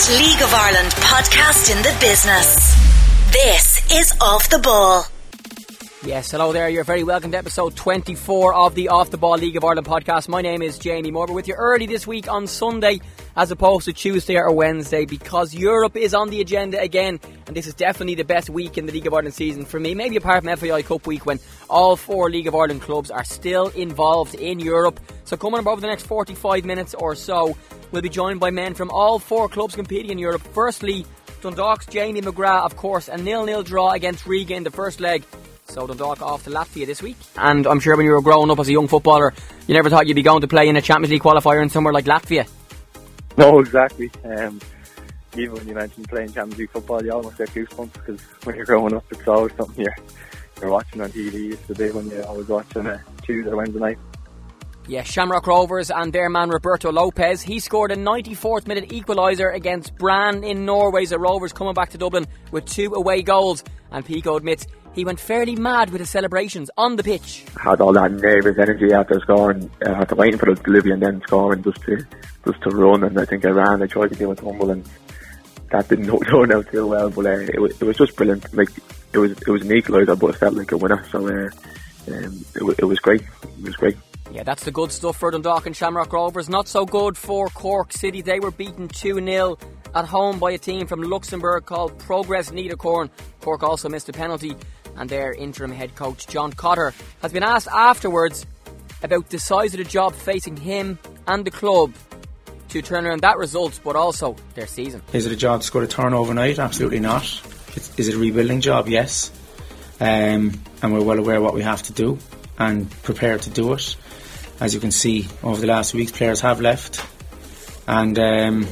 best League of Ireland podcast in the business. This is Off the Ball. Yes, hello there. You're very welcome to episode 24 of the Off the Ball League of Ireland podcast. My name is Jamie Moore. With you early this week on Sunday as opposed to Tuesday or Wednesday because Europe is on the agenda again. And this is definitely the best week in the League of Ireland season for me. Maybe apart from FAI Cup week when all four League of Ireland clubs are still involved in Europe. So coming up over the next 45 minutes or so, we'll be joined by men from all four clubs competing in Europe. Firstly, Dundalk's Jamie McGrath, of course, a nil-nil draw against Riga in the first leg so Dundalk off to Latvia this week. And I'm sure when you were growing up as a young footballer, you never thought you'd be going to play in a Champions League qualifier in somewhere like Latvia. No, exactly. Um, even when you mentioned playing Champions League football, you almost get goosebumps because when you're growing up, it's always something you're, you're watching on TV. It's the big one you always watch on a Tuesday Wednesday night. Yeah, Shamrock Rovers and their man Roberto Lopes. He scored a 94th minute equaliser against Brann in Norway. The Rovers coming back to Dublin with two away goals. And Pico admits he went fairly mad with his celebrations on the pitch. Had all that nervous energy after scoring, uh, after waiting for the delivery and then scoring just to just to run. And I think I ran. I tried to do a tumble and that didn't turn out too well. But uh, it, was, it was just brilliant. Like it was it was an equaliser, but it felt like a winner. So uh, um, it, it was great. It was great. Yeah, that's the good stuff for Dundalk and Shamrock Rovers. Not so good for Cork City. They were beaten 2 0 at home by a team from Luxembourg called Progress Niederkorn. Cork also missed a penalty, and their interim head coach, John Cotter, has been asked afterwards about the size of the job facing him and the club to turn around that result, but also their season. Is it a job that's going to turn overnight? Absolutely not. Is it a rebuilding job? Yes. Um, and we're well aware what we have to do and prepared to do it. As you can see, over the last weeks, players have left, and um,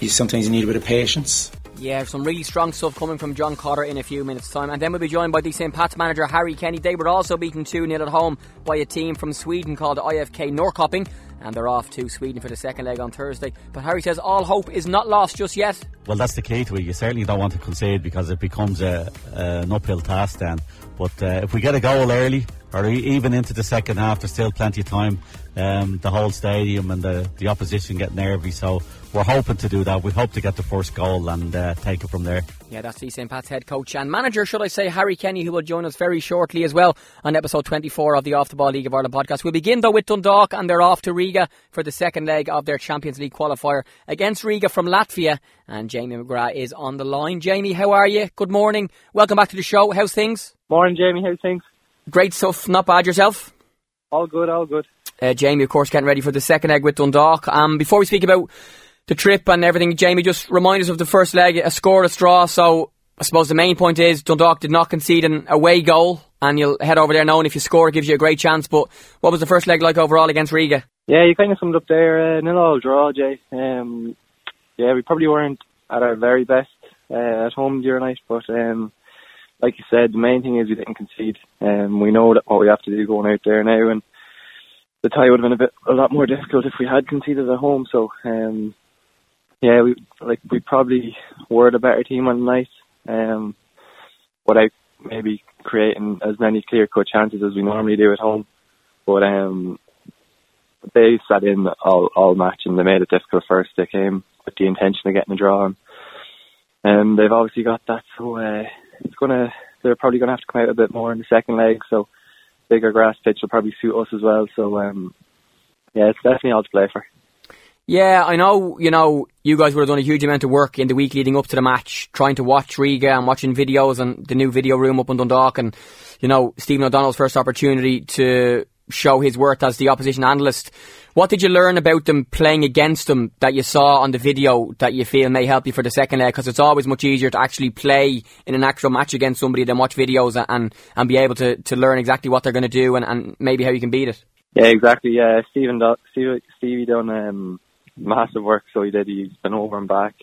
you, sometimes you need a bit of patience. Yeah, some really strong stuff coming from John Cotter in a few minutes' time. And then we'll be joined by the St. Pat's manager, Harry Kenny. They were also beaten 2 0 at home by a team from Sweden called IFK Norrköping. And they're off to Sweden for the second leg on Thursday. But Harry says all hope is not lost just yet. Well, that's the key to it. You certainly don't want to concede because it becomes a, a an uphill task then. But uh, if we get a goal early, or even into the second half, there's still plenty of time. Um, the whole stadium and the, the opposition get nervy, so we're hoping to do that. We hope to get the first goal and uh, take it from there. Yeah, that's the St. Pat's head coach and manager, should I say, Harry Kenny, who will join us very shortly as well on episode 24 of the Off the Ball League of Ireland podcast. We'll begin though with Dundalk and they're off to Riga for the second leg of their Champions League qualifier against Riga from Latvia. And Jamie McGrath is on the line. Jamie, how are you? Good morning. Welcome back to the show. How's things? Morning, Jamie. How's things? Great stuff. Not bad yourself? All good, all good. Uh, Jamie, of course, getting ready for the second leg with Dundalk. Um, before we speak about the trip and everything, Jamie, just remind us of the first leg, a scoreless draw. So I suppose the main point is Dundalk did not concede an away goal, and you'll head over there knowing if you score, it gives you a great chance. But what was the first leg like overall against Riga? Yeah, you kind of summed up there. Uh, nil all draw, Jay. Um, yeah, we probably weren't at our very best uh, at home the night, but um, like you said, the main thing is we didn't concede. Um, we know that what we have to do going out there now, and the tie would have been a bit a lot more difficult if we had conceded at home. So, um, yeah, we like we probably were the better team on the night, um, without maybe creating as many clear cut chances as we normally do at home. But um, they sat in all all match and they made it difficult first. They came with the intention of getting a draw, and um, they've obviously got that. So. Uh, it's gonna they're probably gonna have to come out a bit more in the second leg. So bigger grass pitch will probably suit us as well. So um, yeah, it's definitely all to play for. Yeah, I know. You know, you guys would have done a huge amount of work in the week leading up to the match, trying to watch Riga and watching videos and the new video room up in Dundalk, and you know Stephen O'Donnell's first opportunity to show his worth as the opposition analyst. What did you learn about them playing against them that you saw on the video that you feel may help you for the second leg? Because it's always much easier to actually play in an actual match against somebody than watch videos and and be able to, to learn exactly what they're going to do and, and maybe how you can beat it. Yeah, exactly. Yeah, Stephen, Stevie, Stevie done um, massive work. So he did. He's been over and back.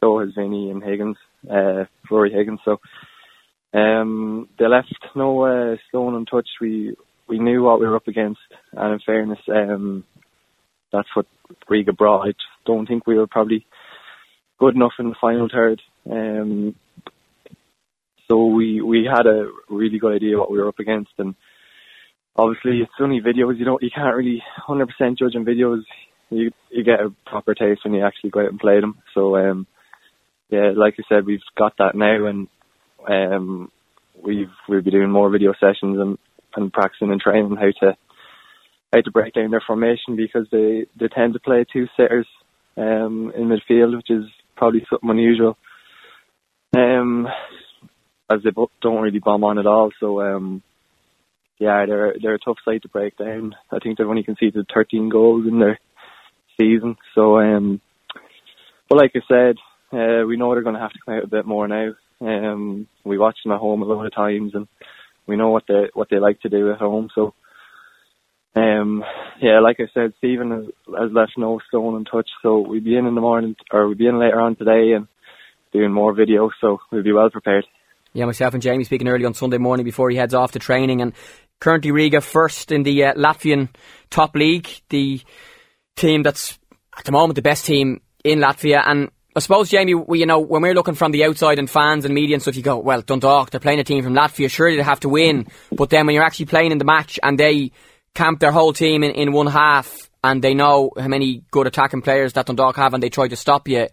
So has Vinny and Higgins, uh, Rory Higgins. So um, they left no uh, stone untouched. We we knew what we were up against, and in fairness, um, that's what Riga brought. I don't think we were probably good enough in the final third. Um, so we we had a really good idea what we were up against, and obviously it's only videos. You don't you can't really 100% judge on videos. You you get a proper taste when you actually go out and play them. So um, yeah, like I said, we've got that now, and um, we've we'll be doing more video sessions and, and practicing and training how to how to break down their formation because they they tend to play two sitters um, in midfield, which is probably something unusual. Um, as they don't really bomb on at all, so um, yeah, they're they're a tough side to break down. I think they've only conceded 13 goals in their season, so um, but like I said, uh, we know they're going to have to come out a bit more now. Um, we watch them at home a lot of times, and we know what they what they like to do at home. So, um, yeah, like I said, Stephen has, has left no stone untouched. So we'll be in in the morning, or we'll be in later on today, and doing more videos. So we'll be well prepared. Yeah, myself and Jamie speaking early on Sunday morning before he heads off to training, and currently Riga first in the uh, Latvian top league, the team that's at the moment the best team in Latvia, and I suppose, Jamie, we, you know, when we're looking from the outside and fans and media and stuff, you go, well, Dundalk, they're playing a team from Latvia, surely they have to win. But then when you're actually playing in the match and they camp their whole team in, in one half and they know how many good attacking players that Dundalk have and they try to stop you,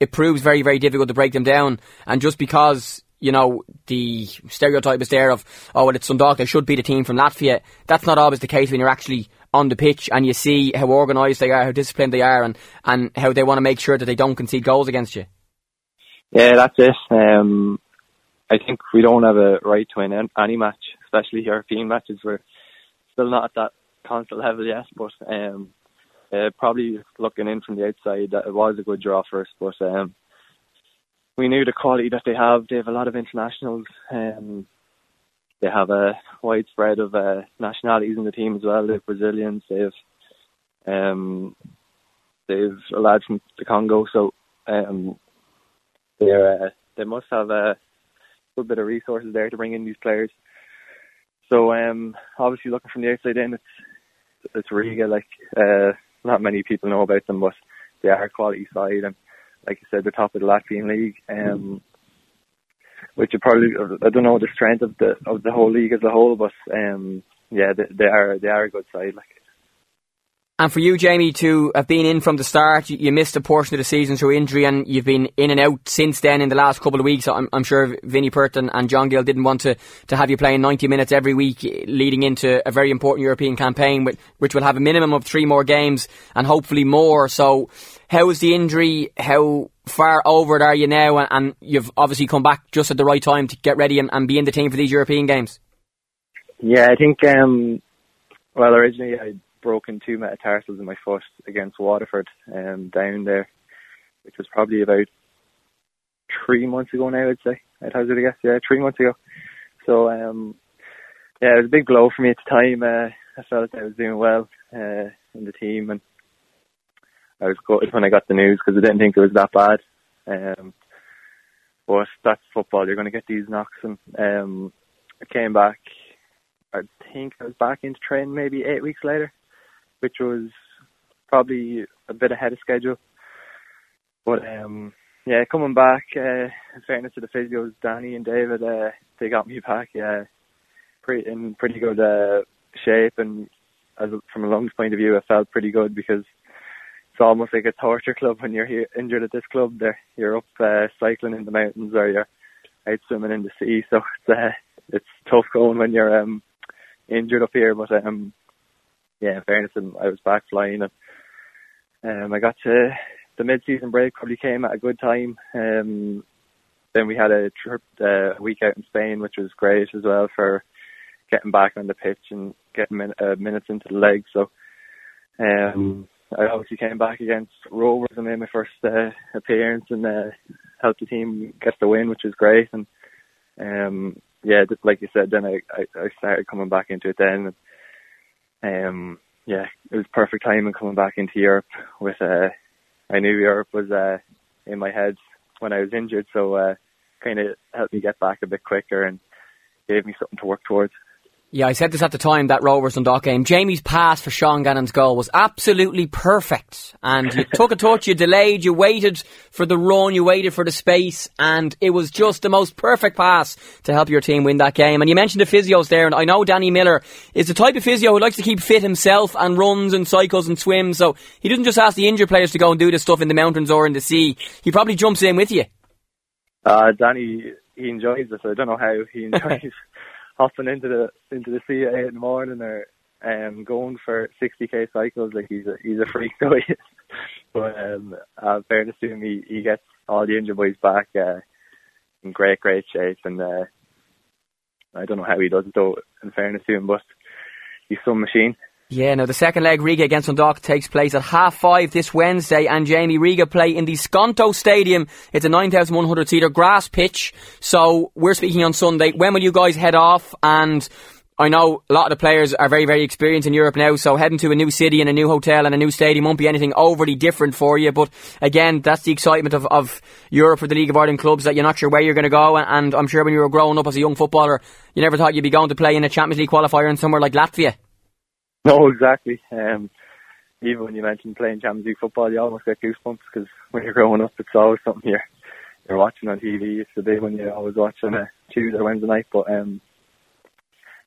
it proves very, very difficult to break them down. And just because, you know, the stereotype is there of, oh, well, it's Dundalk, they should be the team from Latvia, that's not always the case when you're actually on the pitch and you see how organised they are, how disciplined they are, and, and how they want to make sure that they don't concede goals against you. Yeah, that's it. Um, I think we don't have a right to win any match, especially European matches. We're still not at that constant level yet, but um, uh, probably looking in from the outside, that it was a good draw for us. But um, we knew the quality that they have. They have a lot of internationals. Um, they have a wide spread of uh, nationalities in the team as well. They have Brazilians, they have um, they have a lad from the Congo, so um, they uh, they must have a good bit of resources there to bring in these players. So um, obviously, looking from the outside in, it's it's Riga. Like uh, not many people know about them, but they are a quality side, and like you said, they're top of the Latvian league. Um, which are probably I don't know the strength of the of the whole league as a whole, but um, yeah, they, they are they are a good side. Like. And for you, Jamie, to have been in from the start, you missed a portion of the season through injury, and you've been in and out since then in the last couple of weeks. I'm, I'm sure Vinny Perth and John Gill didn't want to, to have you playing 90 minutes every week leading into a very important European campaign, which, which will have a minimum of three more games and hopefully more. So, how is the injury? How far over it are you now? And, and, you've obviously come back just at the right time to get ready and, and be in the team for these European games. Yeah, I think, um, well, originally I broken two metatarsals in my foot against Waterford um, down there, which was probably about three months ago now, I'd say. I'd hazard a guess, yeah, three months ago. So, um, yeah, it was a big blow for me at the time. Uh, I felt I was doing well uh, in the team, and I was gutted when I got the news because I didn't think it was that bad. Um, but that's football. You're going to get these knocks, and um, I came back. I think I was back into training maybe eight weeks later, which was probably a bit ahead of schedule. But um, yeah, coming back, uh, in fairness to the physios, Danny and David, uh, they got me back. Yeah, pretty in pretty good uh, shape, and as from a lungs point of view, I felt pretty good because it's almost like a torture club when you're here injured at this club. There, you're up uh, cycling in the mountains or you're out swimming in the sea. So it's uh, it's tough going when you're um, injured up here. But um, yeah, in fairness, I was back flying and um, I got to the mid-season break. Probably came at a good time. Um, then we had a trip uh, a week out in Spain, which was great as well for getting back on the pitch and getting min- uh, minutes into the legs. So um, I obviously came back against Rovers and made my first uh, appearance and uh, helped the team get the win, which was great. And um, yeah, like you said, then I, I, I started coming back into it then. And, um, yeah, it was perfect timing coming back into Europe. With uh, I knew Europe was uh, in my head when I was injured, so uh, kind of helped me get back a bit quicker and gave me something to work towards. Yeah, I said this at the time that Rovers Dundalk game. Jamie's pass for Sean Gannon's goal was absolutely perfect. And you took a touch, you delayed, you waited for the run, you waited for the space, and it was just the most perfect pass to help your team win that game. And you mentioned the physios there, and I know Danny Miller is the type of physio who likes to keep fit himself and runs and cycles and swims, so he doesn't just ask the injured players to go and do this stuff in the mountains or in the sea. He probably jumps in with you. Uh, Danny, he enjoys this. I don't know how he enjoys hopping into the into the sea at eight in the morning or um going for 60k cycles. Like he's a he's a freak though. He but um, uh, fairness to him, he, he gets all the injured boys back uh, in great great shape, and uh, I don't know how he does it though. In fairness to him, but he's some machine. Yeah, now the second leg Riga against Dundalk takes place at half five this Wednesday, and Jamie Riga play in the Skonto Stadium. It's a 9,100 seater grass pitch. So we're speaking on Sunday. When will you guys head off? And I know a lot of the players are very, very experienced in Europe now, so heading to a new city and a new hotel and a new stadium won't be anything overly different for you. But again, that's the excitement of, of Europe for the League of Ireland clubs that you're not sure where you're going to go. And I'm sure when you were growing up as a young footballer, you never thought you'd be going to play in a Champions League qualifier in somewhere like Latvia. No, exactly. Um, even when you mentioned playing Champions League football, you almost get goosebumps because when you're growing up, it's always something you're you're watching on TV. It's the day when you're always watching a Tuesday or Wednesday night. But um,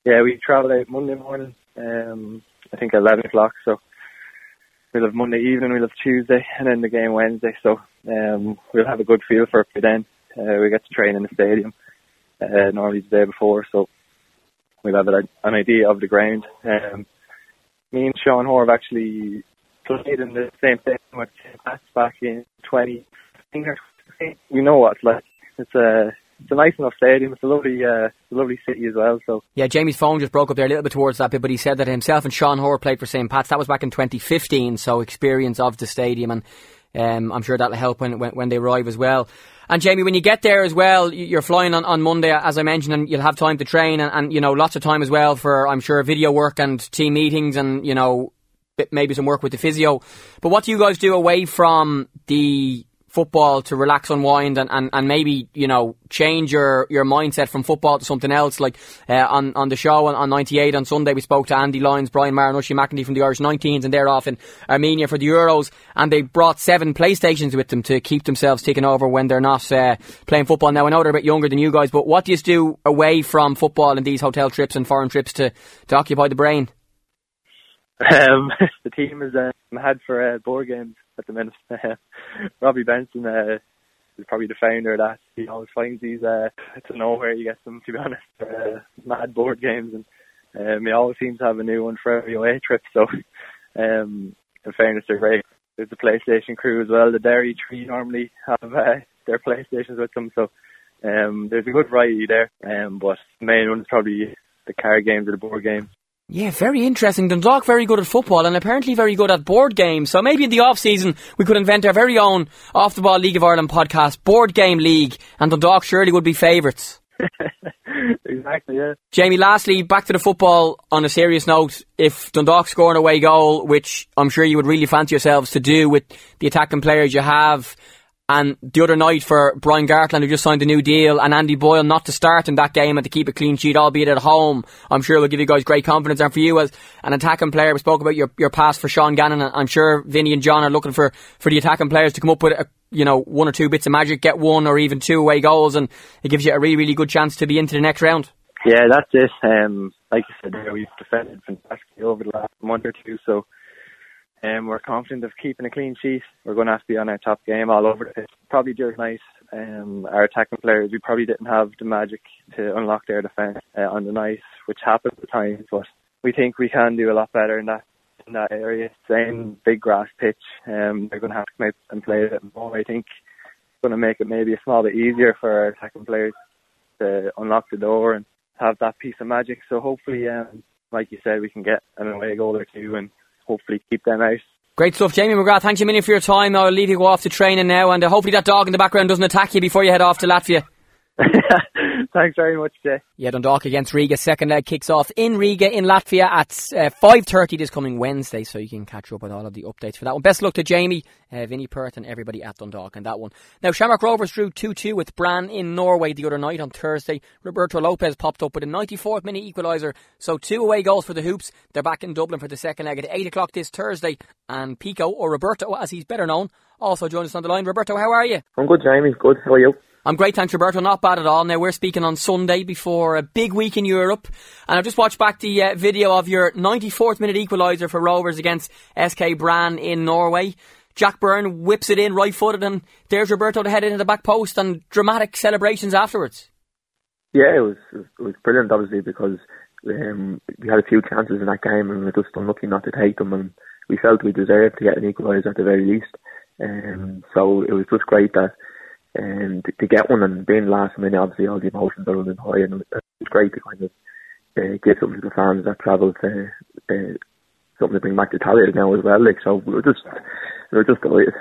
yeah, we travel out Monday morning. Um, I think eleven o'clock. So we'll have Monday evening, we'll have Tuesday, and then the game Wednesday. So um, we'll have a good feel for it by then. Uh, we get to train in the stadium uh, normally the day before, so we'll have an idea of the ground. Um, me and Sean have actually played in the same thing with St. Pats back in 20. We know what it's like. It's a it's a nice enough stadium. It's a lovely, uh, lovely city as well. So yeah, Jamie's phone just broke up there a little bit towards that bit, but he said that himself and Sean Hoare played for St Pat's. That was back in 2015, so experience of the stadium, and um, I'm sure that'll help when, when when they arrive as well. And Jamie, when you get there as well, you're flying on, on Monday, as I mentioned, and you'll have time to train and, and, you know, lots of time as well for, I'm sure, video work and team meetings and, you know, maybe some work with the physio. But what do you guys do away from the football to relax, unwind, and, and, and maybe you know change your, your mindset from football to something else. Like uh, on on the show on, on 98 on Sunday, we spoke to Andy Lyons, Brian Maher, and from the Irish 19s, and they're off in Armenia for the Euros, and they brought seven PlayStations with them to keep themselves ticking over when they're not uh, playing football. Now I know they're a bit younger than you guys, but what do you do away from football and these hotel trips and foreign trips to, to occupy the brain? Um, the team is uh, mad for uh, board games at the minute. Robbie Benson uh, is probably the founder of that. He always finds these. Uh, I don't know where he gets them to be honest. Uh, mad board games, and um, he always seems to have a new one for every away trip. So, um, in fairness, they're great. There's the PlayStation crew as well. The Derry Tree normally have uh, their PlayStations with them, so um, there's a good variety there. Um, but the main one is probably the card games or the board games. Yeah, very interesting. Dundalk very good at football and apparently very good at board games. So maybe in the off season we could invent our very own off the ball League of Ireland podcast, Board Game League, and Dundalk surely would be favourites. exactly, yeah. Jamie, lastly, back to the football on a serious note. If Dundalk score an away goal, which I'm sure you would really fancy yourselves to do with the attacking players you have, and the other night for Brian Gartland, who just signed a new deal, and Andy Boyle not to start in that game and to keep a clean sheet, albeit at home, I'm sure will give you guys great confidence. And for you as an attacking player, we spoke about your, your pass for Sean Gannon. I'm sure Vinny and John are looking for, for the attacking players to come up with a, you know one or two bits of magic, get one or even two away goals, and it gives you a really really good chance to be into the next round. Yeah, that's it. Um, like you said, we've defended fantastically over the last month or two, so um, we're confident of keeping a clean sheet. We're going to have to be on our top game all over the pitch. Probably during night, um, our attacking players, we probably didn't have the magic to unlock their defence uh, on the night, which happened at times, but we think we can do a lot better in that in that area. Same big grass pitch. Um, they're going to have to come out and play a bit more. I think it's going to make it maybe a small bit easier for our attacking players to unlock the door and have that piece of magic. So hopefully, um, like you said, we can get an away goal or two and hopefully keep them out. Great stuff, Jamie McGrath. Thanks a million for your time. I'll leave you go off to training now, and uh, hopefully that dog in the background doesn't attack you before you head off to Latvia. Thanks very much, Jay. Yeah, Dundalk against Riga. Second leg kicks off in Riga in Latvia at uh, 5.30 this coming Wednesday, so you can catch up with all of the updates for that one. Best luck to Jamie, uh, Vinnie Perth and everybody at Dundalk and that one. Now, Shamrock Rovers drew 2-2 with Brann in Norway the other night on Thursday. Roberto Lopes popped up with a 94th minute equaliser, so two away goals for the Hoops. They're back in Dublin for the second leg at 8 o'clock this Thursday, and Pico, or Roberto as he's better known, also joins us on the line. Roberto, how are you? I'm good, Jamie. Good. How are you? I'm great, thanks, Roberto. Not bad at all. Now, we're speaking on Sunday before a big week in Europe. And I've just watched back the uh, video of your 94th minute equaliser for Rovers against SK Brann in Norway. Jack Byrne whips it in right footed, and there's Roberto to head into the back post and dramatic celebrations afterwards. Yeah, it was, it was brilliant, obviously, because um, we had a few chances in that game and we were just unlucky not to take them. And we felt we deserved to get an equaliser at the very least. Um, so it was just great that and to, get one and being last minute, obviously all the emotions are running high, and it's great to kind of uh, give something to the fans that travelled to uh, something to bring back to Tallaght now as well. Like so, we're just we were just delighted.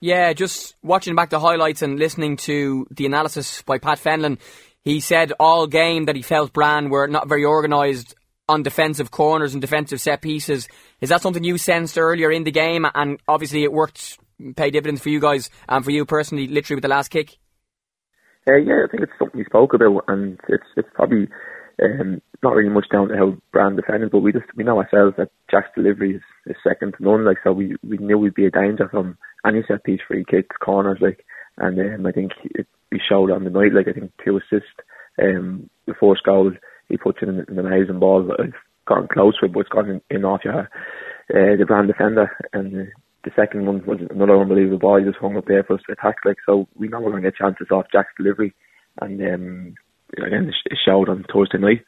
Yeah, just watching back the highlights and listening to the analysis by Pat Fenlon, he said all game that he felt Brann were not very organised on defensive corners and defensive set pieces. Is that something you sensed earlier in the game? And obviously, it worked pay dividends for you guys and for you personally, literally with the last kick? Uh, yeah, I think it's something we spoke about, and it's it's probably um, not really much down to how Brann defended, but we just we know ourselves that Jack's delivery is, is second to none. Like so, we we knew we'd be a danger from any set piece, free kicks, corners, like, and um, I think it, we showed on the night. Like I think two assists, um, the first goal he puts in an, an amazing ball. I've gotten close with, but it's gone in, in off your uh, the Brann defender, and uh, the second one was another unbelievable ball. He just hung up there for us to attack. Like so, we know we're going to get chances off Jack's delivery, and um, again, it showed on Thursday night.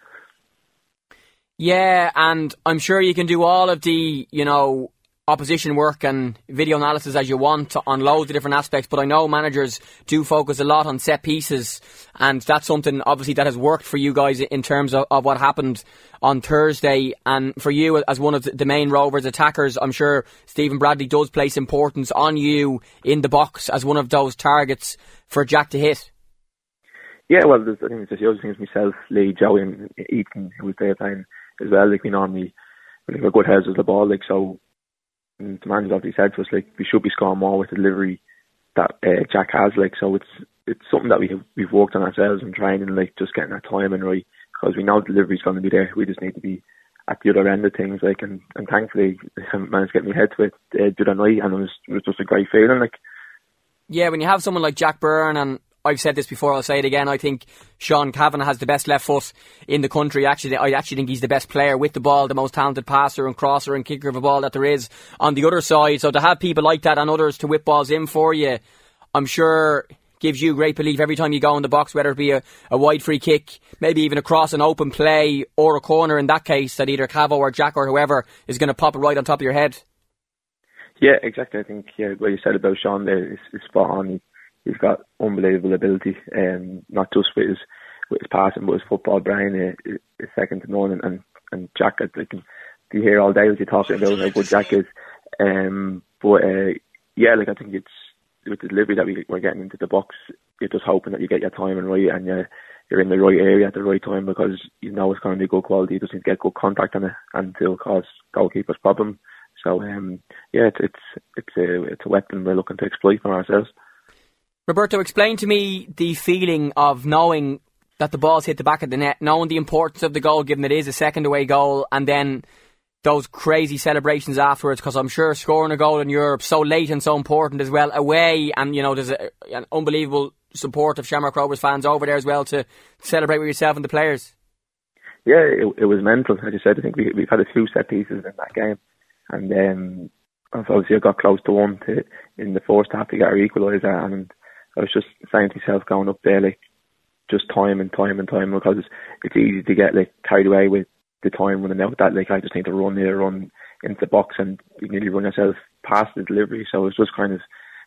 Yeah, and I'm sure you can do all of the you know opposition work and video analysis as you want on loads of different aspects, but I know managers do focus a lot on set pieces, and that's something obviously that has worked for you guys in terms of, of what happened on Thursday. And for you, as one of the main Rovers attackers, I'm sure Stephen Bradley does place importance on you in the box as one of those targets for Jack to hit. Yeah, well, I think there's the other things myself, Lee, Joey, and Ethan, who was there playing as well. Like we normally, we have good heads the ball, like so and the man's obviously said to us like we should be scoring more with the delivery that uh, Jack has. Like so, it's it's something that we have, we've worked on ourselves and training, like just getting that time and right because we know delivery's going to be there. We just need to be at the other end of things. Like and, and thankfully, I managed to get my head to it uh, the other night, and it was it was just a great feeling. Like yeah, when you have someone like Jack Byrne and I've said this before, I'll say it again. I think Sean Kavanagh has the best left foot in the country. Actually, I actually think he's the best player with the ball, the most talented passer and crosser and kicker of a ball that there is on the other side. So to have people like that and others to whip balls in for you, I'm sure gives you great belief every time you go in the box, whether it be a, a wide free kick, maybe even across an open play or a corner in that case, that either Cavo or Jack or whoever is going to pop it right on top of your head. Yeah, exactly. I think yeah, what you said about Sean there is, is spot on he's got unbelievable ability, um, not just with his with his passing, but his football brain is, is second to none. And, and, and Jack, I can you hear all day what you're talking about how good Jack is. Um, but uh, yeah, like I think it's with the delivery that we, we're getting into the box, you're just hoping that you get your timing right and you're, you're in the right area at the right time because you know it's going to be good quality. You just need to get good contact on it and it'll cause goalkeepers problem. So um, yeah, it's it's it's a it's a weapon we're looking to exploit for ourselves. Roberto, explain to me the feeling of knowing that the ball's hit the back of the net, knowing the importance of the goal, given it is a second away goal, and then those crazy celebrations afterwards. Because I'm sure scoring a goal in Europe so late and so important as well, away, and you know there's a, an unbelievable support of Shamrock Rovers fans over there as well to celebrate with yourself and the players. Yeah, it, it was mental. As you said, I think we, we've had a few set pieces in that game, and then obviously I got close to one to in the first half to get our equaliser, and I was just saying to myself going up there, like, just time and time and time because it's, it's easy to get like carried away with the time running out. That like I just need to run here, run into the box, and you nearly run yourself past the delivery. So I was just kind of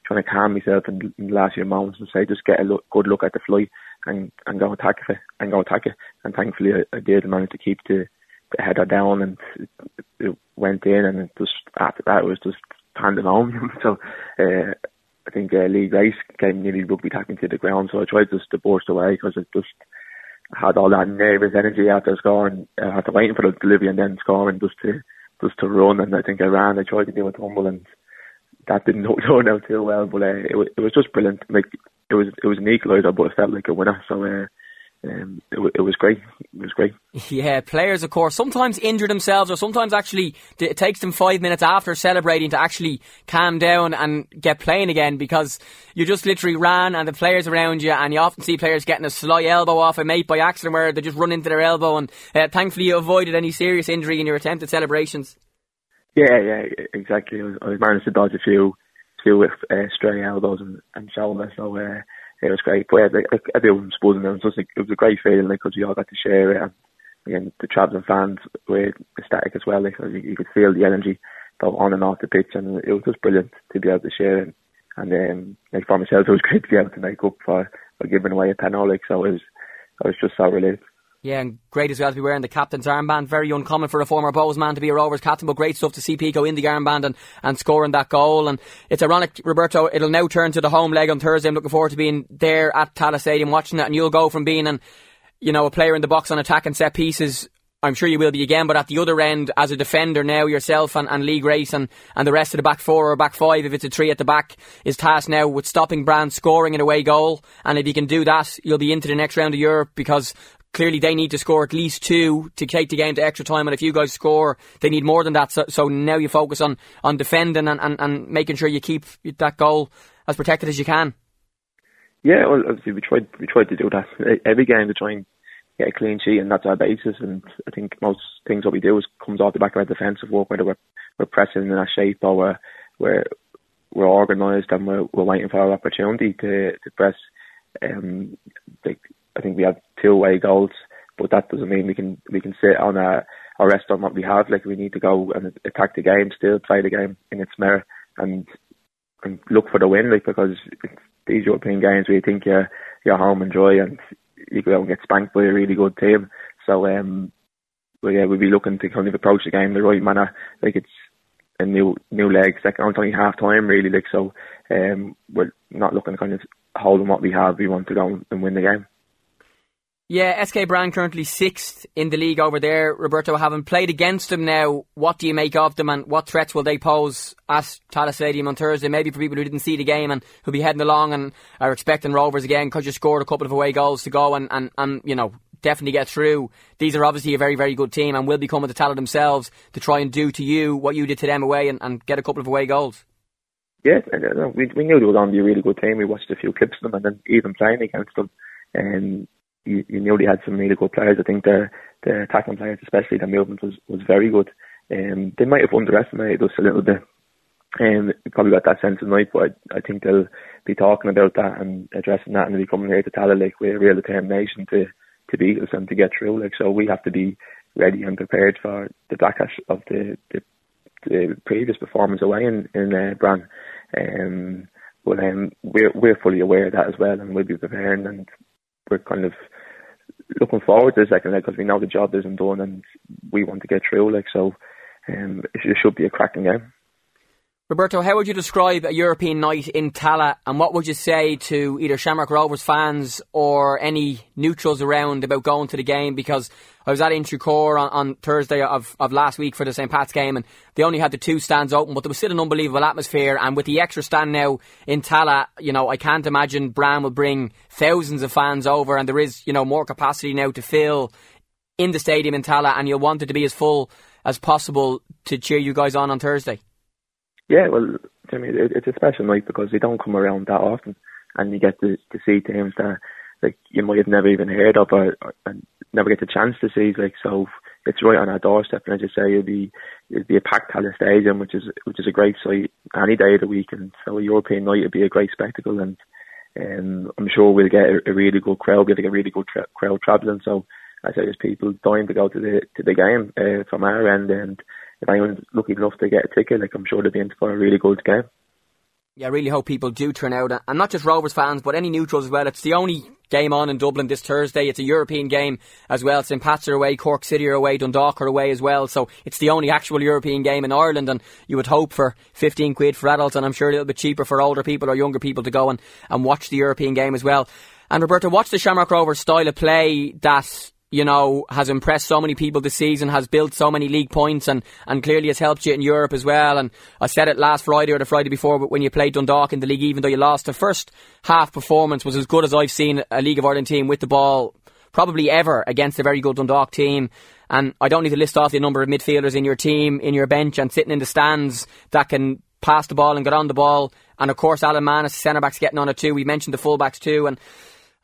trying to calm myself in, in the last few moments and say, just get a look, good look at the flight and and go attack it and go attack it. And thankfully I, I did manage to keep the, the header down and it, it went in, and it just after that it was just pandemonium. so. Uh, I think uh, Lee Grace came nearly rugby tackling to the ground, so I tried just to burst away because it just had all that nervous energy after scoring, uh, after waiting for the delivery and then scoring just to just to run. And I think I ran. I tried to do a tumble, and that didn't turn out too well. But uh, it it was just brilliant. Like it was it was an equaliser, but it felt like a winner. So. Uh, um, it, it, was great. It was great. Yeah, players, of course, sometimes injure themselves, or sometimes actually it takes them five minutes after celebrating to actually calm down and get playing again because you just literally ran and the players around you, and you often see players getting a sly elbow off a mate by accident where they just run into their elbow, and uh, thankfully you avoided any serious injury in your attempted celebrations. Yeah, yeah, exactly. I, was, I managed to dodge a few, few uh, stray elbows and, and shoulders, so. Uh, it was great. But yeah, everyone was buzzing. It was it was a great feeling because we all got to share it. And again, the travelling fans were ecstatic as well. Like you, you could feel the energy both on and off the pitch, and it was just brilliant to be able to share it. And um, like for myself, it was great to be able to make up for, for giving away a penalty. So it was, I was just so relieved. Yeah, and great as well to be wearing the captain's armband. Very uncommon for a former Bohs man to be a Rovers captain, but great stuff to see Pico in the armband and, and scoring that goal. And it's ironic, Roberto, it'll now turn to the home leg on Thursday. I'm looking forward to being there at Tallaght Stadium watching it, and you'll go from being an, you know, a player in the box on attack and set pieces I'm sure you will be again, but at the other end, as a defender now, yourself and, and Lee Grace and, and the rest of the back four or back five, if it's a three at the back, is tasked now with stopping Brann scoring an away goal. And if you can do that, you'll be into the next round of Europe because clearly they need to score at least two to take the game to extra time. And if you guys score, they need more than that. So, so now you focus on, on defending and, and, and making sure you keep that goal as protected as you can. Yeah, well, obviously we tried we tried to do that every game to try and get a clean sheet, and that's our basis. And I think most things what we do is comes off the back of our defensive work, whether we're we're pressing in a shape or we're we're, we're organised and we're, we're waiting for our opportunity to to press. Um, like I think we have two away goals, but that doesn't mean we can we can sit on a or rest on what we have. Like we need to go and attack the game, still play the game in its merit, and and look for the win. Like because these European games where you think you're you're home and dry, and you go and get spanked by a really good team. So um, but yeah, we'll be looking to kind of approach the game the right manner. Like it's a new new leg, second only half time really. Like so, um, we're not looking to kind of hold on what we have. We want to go and win the game. Yeah, SK Brann currently sixth in the league over there. Roberto, having played against them now, what do you make of them and what threats will they pose at Tallaght Stadium on Thursday? Maybe for people who didn't see the game and who'll be heading along and are expecting Rovers again because you scored a couple of away goals to go and, and, and, you know, definitely get through. These are obviously a very, very good team and will be coming to Tallaght themselves to try and do to you what you did to them away and, and get a couple of away goals. Yeah, uh, we, we knew they were going to be a really good team. We watched a few clips of them and then even playing against them. And you, you knew they had some really good players. I think the the attacking players, especially the movement was was very good. Um, they might have underestimated us a little bit. Um, probably got that sense tonight, but I, I think they'll be talking about that and addressing that, and they'll be coming here to Tallaght like with a real determination to to beat us and to get through. Like so, we have to be ready and prepared for the backlash of the the, the previous performance away in in uh, Brann. Um, but um, we're we're fully aware of that as well, and we'll be preparing and we're kind of looking forward to the second leg because we know the job isn't done and we want to get through. Like so, um, it should be a cracking game. Roberto, how would you describe a European night in Tallaght and what would you say to either Shamrock Rovers fans or any neutrals around about going to the game? Because I was at Inchicore on, on Thursday of, of last week for the St. Pat's game and they only had the two stands open, but there was still an unbelievable atmosphere. And with the extra stand now in Tallaght, you know, I can't imagine Brann will bring thousands of fans over and there is, you know, more capacity now to fill in the stadium in Tallaght and you'll want it to be as full as possible to cheer you guys on on Thursday. Yeah, well, I mean, it, it's a special night because they don't come around that often, and you get to to see teams that like you might have never even heard of or, or and never get the chance to see. Like so, it's right on our doorstep, and as you say, it'll be it'll be a packed Tallaght Stadium, which is which is a great sight any day of the week, and so a European night would be a great spectacle, and um, I'm sure we'll get a, a really good crowd, we'll get a really good tra- crowd travelling. So I say there's people dying to go to the to the game uh, from our end, and if anyone's lucky enough to get a ticket, like I'm sure they'll be in for a really good game. Yeah, I really hope people do turn out, uh, and not just Rovers fans, but any neutrals as well. It's the only game on in Dublin this Thursday. It's a European game as well. St Pat's are away, Cork City are away, Dundalk are away as well. So it's the only actual European game in Ireland, and you would hope for 15 quid for adults, and I'm sure a little bit cheaper for older people or younger people to go and, and watch the European game as well. And Roberto, what's the Shamrock Rovers style of play that you know, has impressed so many people this season, has built so many league points, and, and clearly has helped you in Europe as well. And I said it last Friday or the Friday before, but when you played Dundalk in the league, even though you lost, the first half performance was as good as I've seen a League of Ireland team with the ball probably ever against a very good Dundalk team. And I don't need to list off the number of midfielders in your team, in your bench, and sitting in the stands that can pass the ball and get on the ball. And of course, Alan Mannus, centre backs, getting on it too. We mentioned the full backs too. And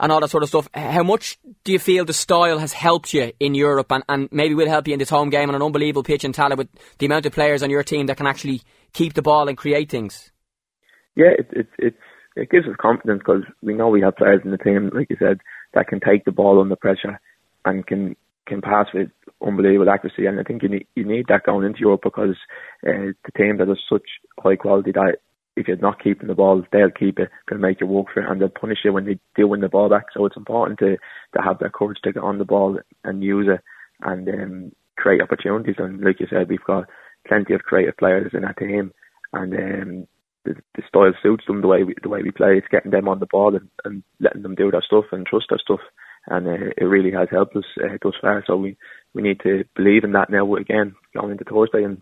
and all that sort of stuff. How much do you feel the style has helped you in Europe and, and maybe will help you in this home game on an unbelievable pitch in Tallaght with the amount of players on your team that can actually keep the ball and create things? Yeah, it, it, it, it gives us confidence because we know we have players in the team, like you said, that can take the ball under pressure and can can pass with unbelievable accuracy. And I think you need, you need that going into Europe because uh, the team that has such high quality that if you're not keeping the ball, they'll keep it, they'll make you work for it, and they'll punish you when they do win the ball back. So it's important to, to have that courage to get on the ball and use it and um, create opportunities. And like you said, we've got plenty of creative players in our team, and um, the, the style suits them the way we, the way we play. It's getting them on the ball and, and letting them do their stuff and trust their stuff, and uh, it really has helped us uh, thus far. So we we need to believe in that now again going into Thursday and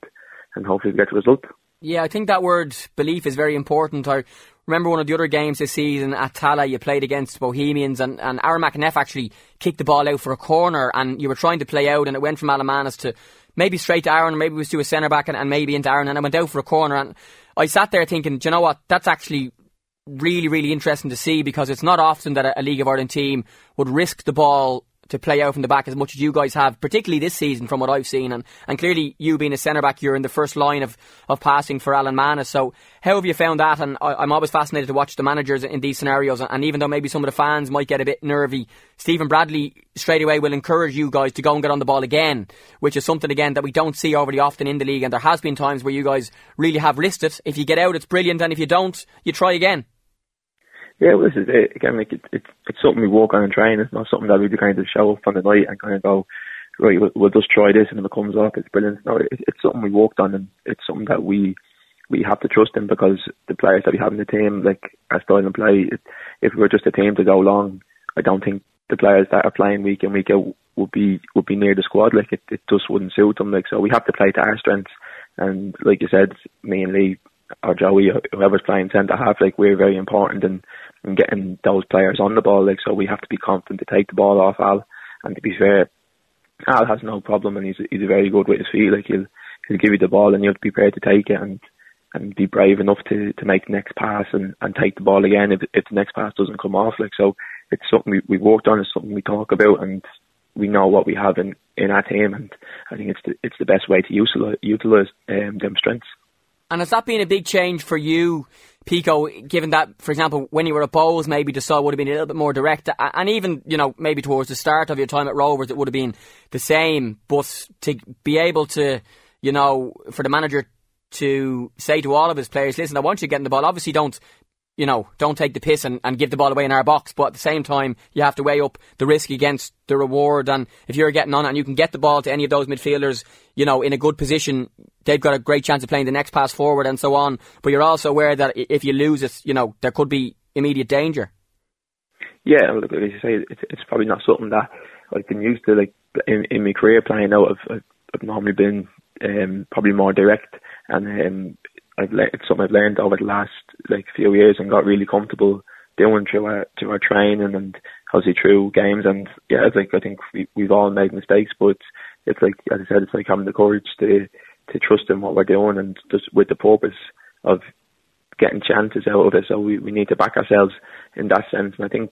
and hopefully we get the result. Yeah, I think that word belief is very important. I remember one of the other games this season at Tallaght, you played against Bohemians, and, and Aaron McEneff actually kicked the ball out for a corner, and you were trying to play out, and it went from Alan Mannus to maybe straight to Aaron, maybe it was to a centre back, and, and maybe into Aaron, and I went out for a corner. And I sat there thinking, do you know what? That's actually really, really interesting to see because it's not often that a, a League of Ireland team would risk the ball to play out from the back as much as you guys have, particularly this season from what I've seen. And, and clearly, you being a centre back, you're in the first line of, of passing for Alan Mannus. So, how have you found that? And I, am always fascinated to watch the managers in these scenarios. And even though maybe some of the fans might get a bit nervy, Stephen Bradley straight away will encourage you guys to go and get on the ball again, which is something, again, that we don't see overly often in the league. And there has been times where you guys really have risked it. If you get out, it's brilliant. And if you don't, you try again. Yeah, well, this is it. Again, like it, it, it's something we walk on and train. It's not something that we kind of show up on the night and kind of go, right, we'll, we'll just try this, and if it comes off, oh, it's brilliant. No, it, it's something we walked on, and it's something that we we have to trust in because the players that we have in the team, like our style and play, it, if we were just a team to go long, I don't think the players that are playing week in week out would be would be near the squad. Like it, it just wouldn't suit them. Like so, we have to play to our strengths. And like you said, and Lee or Joey, whoever's playing centre half, like we're very important in and getting those players on the ball. Like so, we have to be confident to take the ball off Al. And to be fair, Al has no problem, and he's he's very good with his feet. Like he'll he'll give you the ball, and you to be prepared to take it and and be brave enough to to make the next pass and and take the ball again if if the next pass doesn't come off. Like so, it's something we we've worked on. It's something we talk about, and we know what we have in in our team, and I think it's the it's the best way to utilize utilize um, them strengths. And has that been a big change for you, Pico, given that, for example, when you were at Bohs, maybe the style would have been a little bit more direct, and even, you know, maybe towards the start of your time at Rovers, it would have been the same, but to be able to, you know, for the manager to say to all of his players, listen, I want you getting the ball. Obviously, don't you know, don't take the piss and, and give the ball away in our box. But at the same time, you have to weigh up the risk against the reward. And if you're getting on it and you can get the ball to any of those midfielders, you know, in a good position, they've got a great chance of playing the next pass forward and so on. But you're also aware that if you lose it, you know, there could be immediate danger. Yeah, look, as you say, it's, it's probably not something that I've been used to. Like in, in my career playing out, I've, I've normally been um, probably more direct, and um, I've le- it's something I've learned over the last like few years and got really comfortable doing through our through our training and obviously through games and yeah, it's like I think we we've all made mistakes, but it's like as I said, it's like having the courage to to trust in what we're doing and just with the purpose of getting chances out of it. So we, we need to back ourselves in that sense, and I think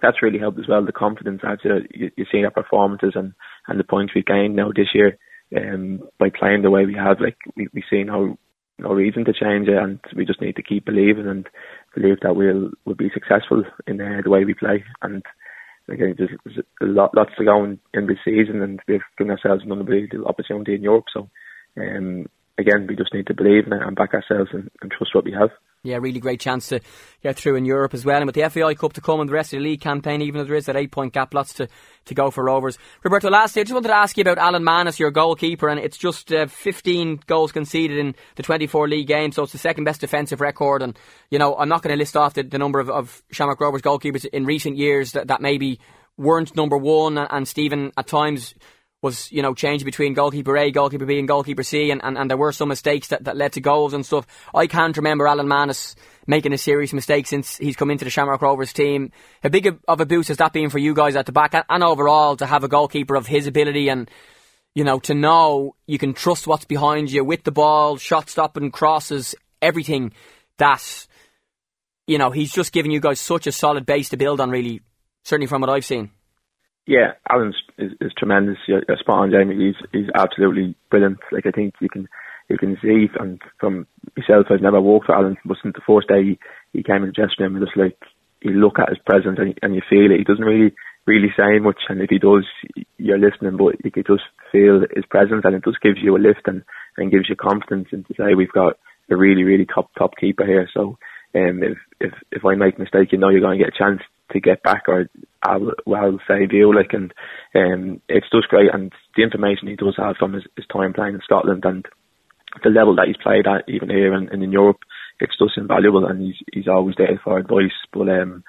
that's really helped as well. The confidence after you, you see our performances and and the points we've gained now this year um, by playing the way we have. Like we we seen how no reason to change it, and we just need to keep believing and believe that we'll will be successful in uh, the way we play. And again, there's, there's a lot lots to go in, in this season, and we've given ourselves an unbelievable opportunity in Europe. So um, again, we just need to believe in it and back ourselves and, and trust what we have. Yeah, really great chance to get through in Europe as well. And with the FAI Cup to come and the rest of the league campaign, even though there is that eight point gap, lots to, to go for Rovers. Roberto, lastly, I just wanted to ask you about Alan Mannus, your goalkeeper, and it's just uh, 15 goals conceded in the 24 league games, so it's the second best defensive record. And, you know, I'm not going to list off the, the number of, of Shamrock Rovers goalkeepers in recent years that, that maybe weren't number one, and Stephen at times was, you know, changing between goalkeeper A, goalkeeper B, and goalkeeper C, and, and, and there were some mistakes that, that led to goals and stuff. I can't remember Alan Mannus making a serious mistake since he's come into the Shamrock Rovers team. How big of a boost has that been for you guys at the back and, and overall to have a goalkeeper of his ability and, you know, to know you can trust what's behind you with the ball, shot stopping, crosses, everything that, you know, he's just giving you guys such a solid base to build on, really, certainly from what I've seen. Yeah, Alan's is, is tremendous. You're, spot on, Jamie. He's he's absolutely brilliant. Like I think you can you can see and from myself, I've never worked for Alan. It wasn't the first day he, he came in the dressing room just like you look at his presence and, and you feel it. He doesn't really really say much, and if he does, you're listening. But you can just feel his presence, and it just gives you a lift and and gives you confidence. And to say we've got a really really top top keeper here, so. Um, if if if I make a mistake, you know you're going to get a chance to get back, or Well save you. Like, and um, it's just great, and the information he does have from his, his time playing in Scotland and the level that he's played at, even here and, and in Europe, it's just invaluable, and he's he's always there for advice. But um,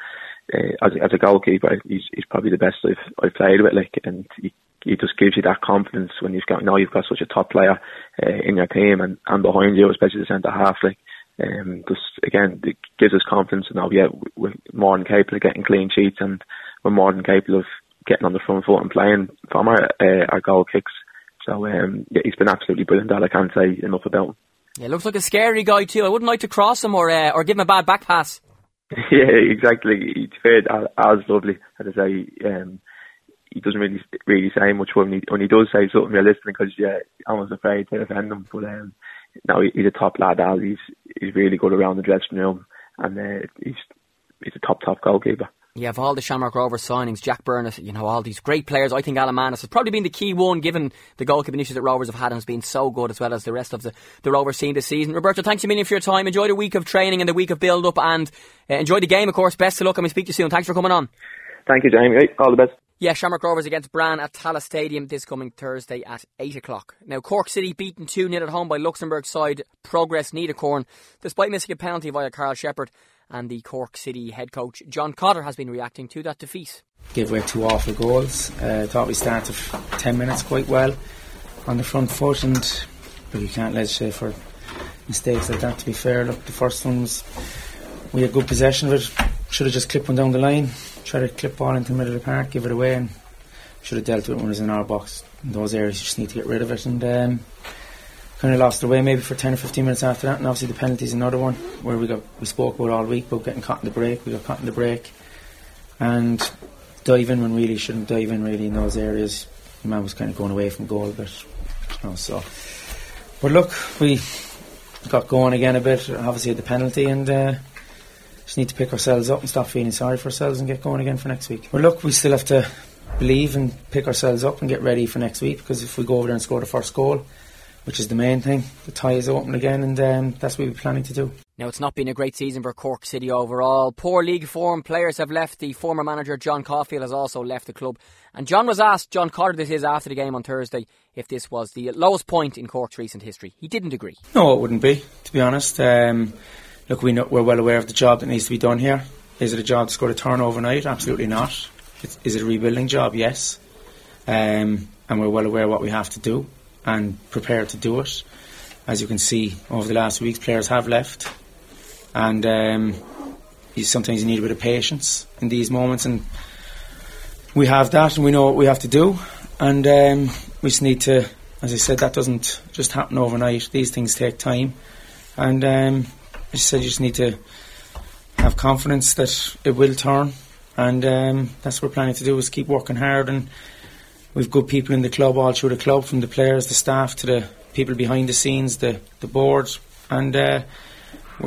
uh, as as a goalkeeper, he's he's probably the best I've I've played with. Like, and he, he just gives you that confidence when you've got now you've got such a top player uh, in your team and and behind you, especially the centre half. Like, um, just again, it gives us confidence And know, yeah, we're more than capable of getting clean sheets and we're more than capable of getting on the front foot and playing from our uh, our goal kicks. So um, yeah, he's been absolutely brilliant. That I can't say enough about him. Yeah, looks like a scary guy too. I wouldn't like to cross him or uh, or give him a bad back pass. yeah, exactly. He's fair as lovely. As I say, um, he doesn't really really say much when he when he does say something, you're listening because yeah, I'm almost afraid to offend him. But um, no, he's a top lad. Al. He's he's really good around the dressing room, and uh, he's he's a top top goalkeeper. Yeah, have all the Shamrock Rovers signings, Jack Burnett, you know, all these great players, I think Alan Mannus has probably been the key one given the goalkeeping issues that Rovers have had and has been so good as well as the rest of the, the Rovers team this season. Roberto, thanks a million for your time. Enjoy the week of training and the week of build up and uh, enjoy the game, of course. Best of luck and we speak to you soon. Thanks for coming on. Thank you, Jamie. All the best. Yeah, Shamrock Rovers against Brann at Tallaght Stadium this coming Thursday at 8 o'clock. Now, Cork City beaten 2 0 at home by Luxembourg side Progress Niederkorn, despite missing a penalty via Karl Sheppard. And the Cork City head coach, John Cotter, has been reacting to that defeat. Give away two awful goals. Uh, thought we started 10 minutes quite well on the front foot, and but you can't legislate for mistakes like that, to be fair. Look, the first one was we had good possession of it, should have just clipped one down the line try to clip ball into the middle of the park, give it away, and should have dealt with it when it was in our box. In those areas, you just need to get rid of it. And um, kind of lost the way maybe for 10 or 15 minutes after that. And obviously, the penalty is another one where we got we spoke about all week about getting caught in the break. We got caught in the break and diving when really shouldn't dive in really in those areas. The man was kind of going away from goal, but you know, so. But look, we got going again a bit. Obviously, the penalty and. Uh, just need to pick ourselves up and stop feeling sorry for ourselves and get going again for next week. But look, we still have to believe and pick ourselves up and get ready for next week because if we go over there and score the first goal, which is the main thing, the tie is open again and um, that's what we're planning to do. Now, it's not been a great season for Cork City overall. Poor league form, players have left. The former manager, John Caulfield, has also left the club. And John was asked, John Cotter this is after the game on Thursday, if this was the lowest point in Cork's recent history. He didn't agree. No, it wouldn't be, to be honest. Um, look, we know, we're well aware of the job that needs to be done here. Is it a job that's going to turn overnight? Absolutely not. It's, is it a rebuilding job? Yes. Um, and we're well aware of what we have to do and prepared to do it. As you can see, over the last weeks, players have left, and um, you, sometimes you need a bit of patience in these moments, and we have that, and we know what we have to do, and um, we just need to, as I said, that doesn't just happen overnight. These things take time, and um, I said you just need to have confidence that it will turn, and um, that's what we're planning to do is keep working hard. And we've good people in the club, all through the club, from the players, the staff, to the people behind the scenes, the the board, and uh,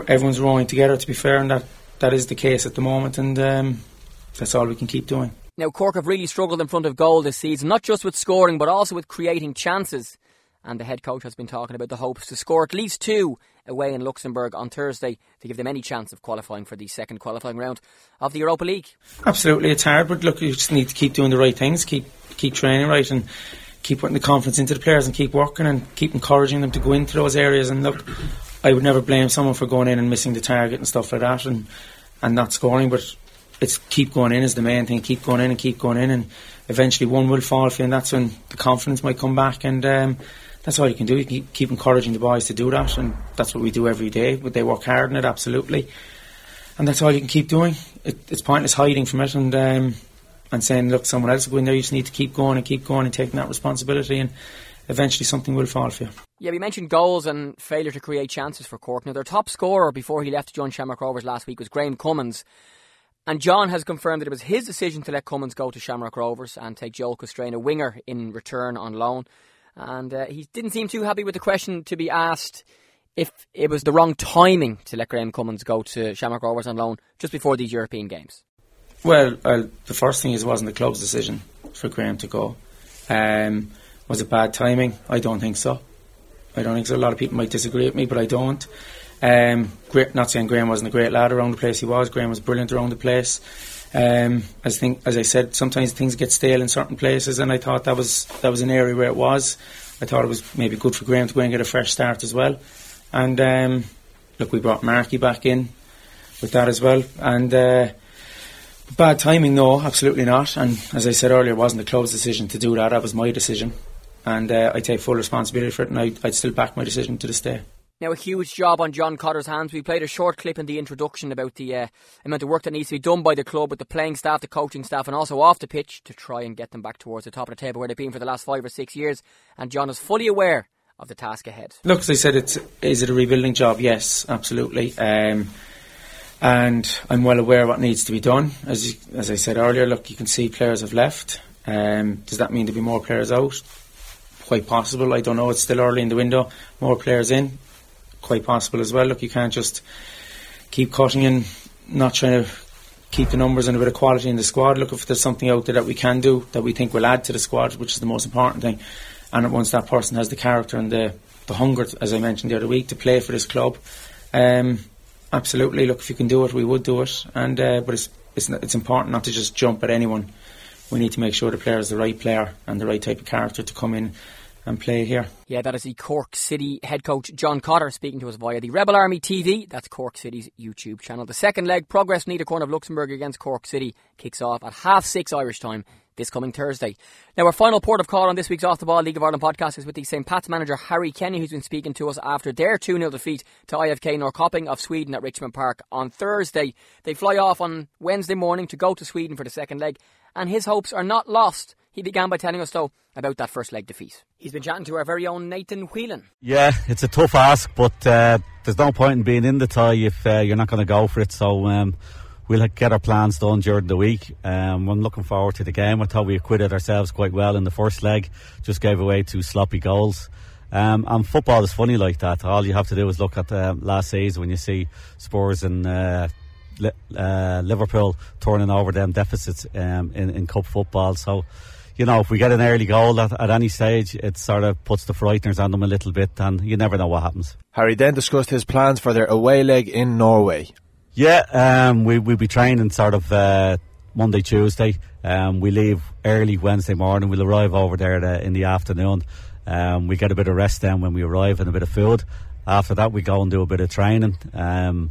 everyone's rowing together. To be fair, and that that is the case at the moment, and um, that's all we can keep doing. Now, Cork have really struggled in front of goal this season, not just with scoring, but also with creating chances. And the head coach has been talking about the hopes to score at least two away in Luxembourg on Thursday to give them any chance of qualifying for the second qualifying round of the Europa League. Absolutely, it's hard, but look, you just need to keep doing the right things, keep keep training right, and keep putting the confidence into the players, and keep working, and keep encouraging them to go into those areas. And look, I would never blame someone for going in and missing the target and stuff like that, and and not scoring, but it's keep going in is the main thing. Keep going in and keep going in, and eventually one will fall for you, and that's when the confidence might come back. And um, that's all you can do. You can keep, encouraging the boys to do that, and that's what we do every day. But they work hard on it, absolutely, and that's all you can keep doing. It, it's pointless hiding from it and um, and saying, look, someone else will go in there. You just need to keep going and keep going and taking that responsibility, and eventually something will fall for you. Yeah, we mentioned goals and failure to create chances for Cork. Now, their top scorer before he left to join Shamrock Rovers last week was Graham Cummins. And John has confirmed that it was his decision to let Cummins go to Shamrock Rovers and take Joel Coustrain, a winger, in return on loan and uh, he didn't seem too happy with the question to be asked if it was the wrong timing to let Graham Cummins go to Shamrock Rovers on loan just before these European games. Well, the first thing is it wasn't the club's decision for Graham to go. Um, was it bad timing? I don't think so. I don't think so. A lot of people might disagree with me, but I don't. Um, great, not saying Graham wasn't a great lad around the place. He was. Graham was brilliant around the place. Um, as think, as I said, sometimes things get stale in certain places, and I thought that was that was an area where it was. I thought it was maybe good for Graham to go and get a fresh start as well. And um, look, we brought Marky back in with that as well. And uh, bad timing, no, absolutely not. And as I said earlier, it wasn't the club's decision to do that. That was my decision, and uh, I take full responsibility for it. And I, I'd still back my decision to this day. Now, a huge job on John Cotter's hands. We played a short clip in the introduction about the uh, amount of work that needs to be done by the club with the playing staff, the coaching staff, and also off the pitch to try and get them back towards the top of the table where they've been for the last five or six years. And John is fully aware of the task ahead. Look, as I said, it's is it a rebuilding job? Yes, absolutely. Um, and I'm well aware of what needs to be done. As you, as I said earlier, look, you can see players have left. Um, does that mean there'll be more players out? Quite possible. I don't know. It's still early in the window. More players in quite possible as well. Look, you can't just keep cutting and not trying to keep the numbers and a bit of quality in the squad. Look, if there's something out there that we can do that we think will add to the squad, which is the most important thing, and once that person has the character and the, the hunger, as I mentioned the other week, to play for this club, um, absolutely. Look, if you can do it, we would do it. And uh, but it's, it's it's important not to just jump at anyone. We need to make sure the player is the right player and the right type of character to come in and play here. Yeah, that is the Cork City head coach John Cotter speaking to us via the Rebel Army TV. That's Cork City's YouTube channel. The second leg, Progress Niederkorn of Luxembourg against Cork City, kicks off at half six Irish time this coming Thursday. Now, our final port of call on this week's Off the Ball League of Ireland podcast is with the St. Pat's manager Harry Kenny, who's been speaking to us after their 2 0 defeat to IFK Norrköping of Sweden at Richmond Park on Thursday. They fly off on Wednesday morning to go to Sweden for the second leg, and his hopes are not lost he began by telling us, though, about that first leg defeat. He's been chatting to our very own Nathan Whelan. Yeah, it's a tough ask, but uh, there's no point in being in the tie if uh, you're not going to go for it. So um, we'll get our plans done during the week. Um, I'm looking forward to the game. I thought we acquitted ourselves quite well in the first leg, just gave away two sloppy goals. Um, and football is funny like that. All you have to do is look at uh, last season when you see Spurs and uh, uh, Liverpool turning over them deficits um, in, in cup football. So you know, if we get an early goal at, at, any stage, it sort of puts the frighteners on them a little bit, and you never know what happens. Harry then discussed his plans for their away leg in Norway. Yeah, um, we, we'll be training sort of uh, Monday, Tuesday. Um, we leave early Wednesday morning. We'll arrive over there uh, in the afternoon. Um, we get a bit of rest then when we arrive and a bit of food. After that, we go and do a bit of training um,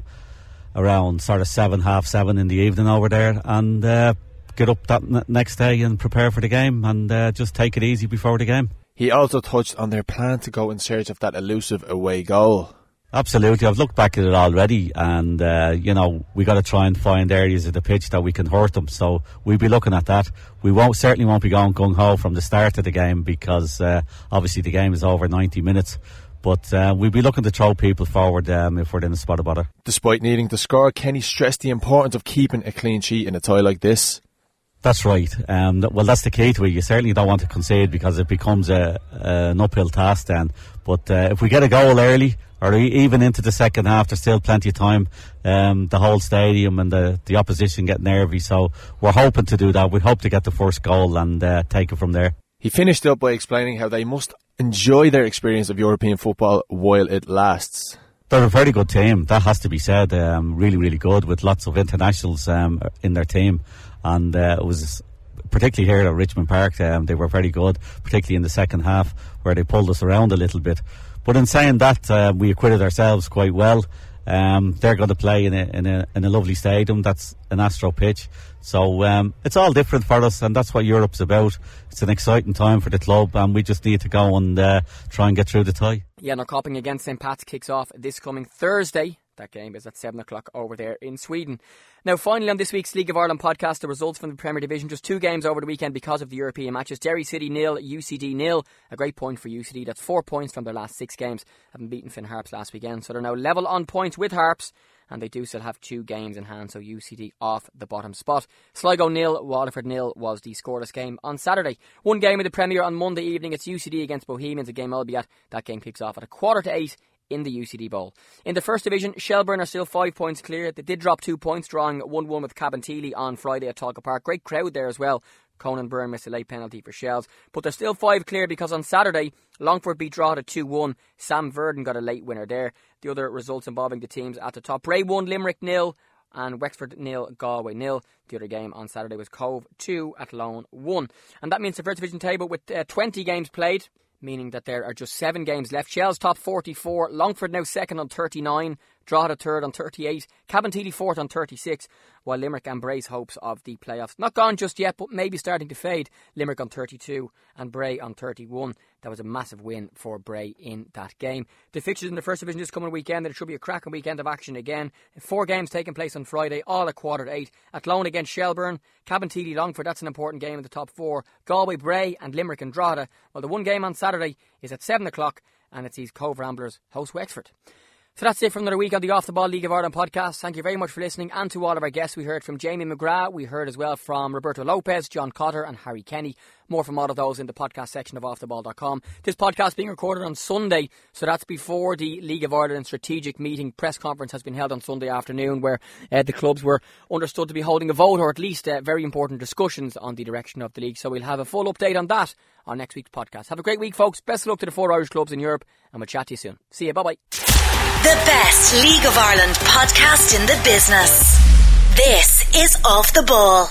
around sort of seven, half seven in the evening over there, and uh, get up that n- next day and prepare for the game and uh, just take it easy before the game. He also touched on their plan to go in search of that elusive away goal. Absolutely, I've looked back at it already, and uh, you know we got to try and find areas of the pitch that we can hurt them. So we'll be looking at that. We won't certainly won't be going gung ho from the start of the game because uh, obviously the game is over ninety minutes. But uh, we'll be looking to throw people forward um, if we're in a spot of bother. Despite needing to score, Kenny stressed the importance of keeping a clean sheet in a tie like this. That's right. Um, well, that's the key to it. You certainly don't want to concede because it becomes a, an uphill task then. But uh, if we get a goal early, or even into the second half, there's still plenty of time. Um, the whole stadium and the, the opposition get nervy, so we're hoping to do that. We hope to get the first goal and uh, take it from there. He finished up by explaining how they must enjoy their experience of European football while it lasts. They're a very good team, that has to be said. Um, really, really good with lots of internationals um, in their team. And uh, it was particularly here at Richmond Park, um, they were very good, particularly in the second half where they pulled us around a little bit. But in saying that, uh, we acquitted ourselves quite well. Um, they're going to play in a, in a in a lovely stadium. That's an Astro pitch. So um, it's all different for us, and that's what Europe's about. It's an exciting time for the club, and we just need to go and uh, try and get through the tie. Yeah, and Norrköping against St. Pat's kicks off this coming Thursday. That game is at 7 o'clock over there in Sweden. Now, finally, on this week's League of Ireland podcast, the results from the Premier Division. Just two games over the weekend because of the European matches. Derry City nil, UCD nil. A great point for UCD. That's four points from their last six games. Having beaten Finn Harps last weekend. So they're now level on points with Harps. And they do still have two games in hand, so UCD off the bottom spot. Sligo nil, Waterford nil was the scoreless game on Saturday. One game in the Premier on Monday evening. It's UCD against Bohemians, a game I'll be at. That game kicks off at a quarter to eight in the UCD Bowl. In the first division, Shelbourne are still five points clear. They did drop two points, drawing 1 1 with Cabinteely on Friday at Tolka Park. Great crowd there as well. Conan Byrne missed a late penalty for Shels. But they're still five clear because on Saturday, Longford beat Drogheda 2 1. Sam Verdon got a late winner there. The other results involving the teams at the top Bray 1, Limerick nil, and Wexford nil, Galway nil. The other game on Saturday was Cobh 2, Athlone 1. And that means the first division table with uh, 20 games played meaning that there are just seven games left. Shels top 44, Longford now second on 39, Drogheda third on 38, Cabinteely fourth on 36, while Limerick and Bray's hopes of the playoffs not gone just yet, but maybe starting to fade. Limerick on 32 and Bray on 31. That was a massive win for Bray in that game. The fixtures in the first division this coming weekend, and it should be a cracking weekend of action again. Four games taking place on Friday, all at quarter to eight. Athlone against Shelbourne, Cabinteely Longford, that's an important game in the top four. Galway Bray and Limerick and Drogheda. Well, the one game on Saturday is at seven o'clock, and it sees Cobh Ramblers host Wexford. So that's it for another week on the Off the Ball League of Ireland podcast. Thank you very much for listening and to all of our guests. We heard from Jamie McGrath, we heard as well from Roberto Lopes, John Cotter, and Harry Kenny. More from all of those in the podcast section of offtheball.com. This podcast being recorded on Sunday, so that's before the League of Ireland strategic meeting press conference has been held on Sunday afternoon, where uh, the clubs were understood to be holding a vote or at least uh, very important discussions on the direction of the league. So we'll have a full update on that on next week's podcast. Have a great week, folks. Best of luck to the four Irish clubs in Europe, and we'll chat to you soon. See you. Bye bye. The best League of Ireland podcast in the business. This is Off the Ball.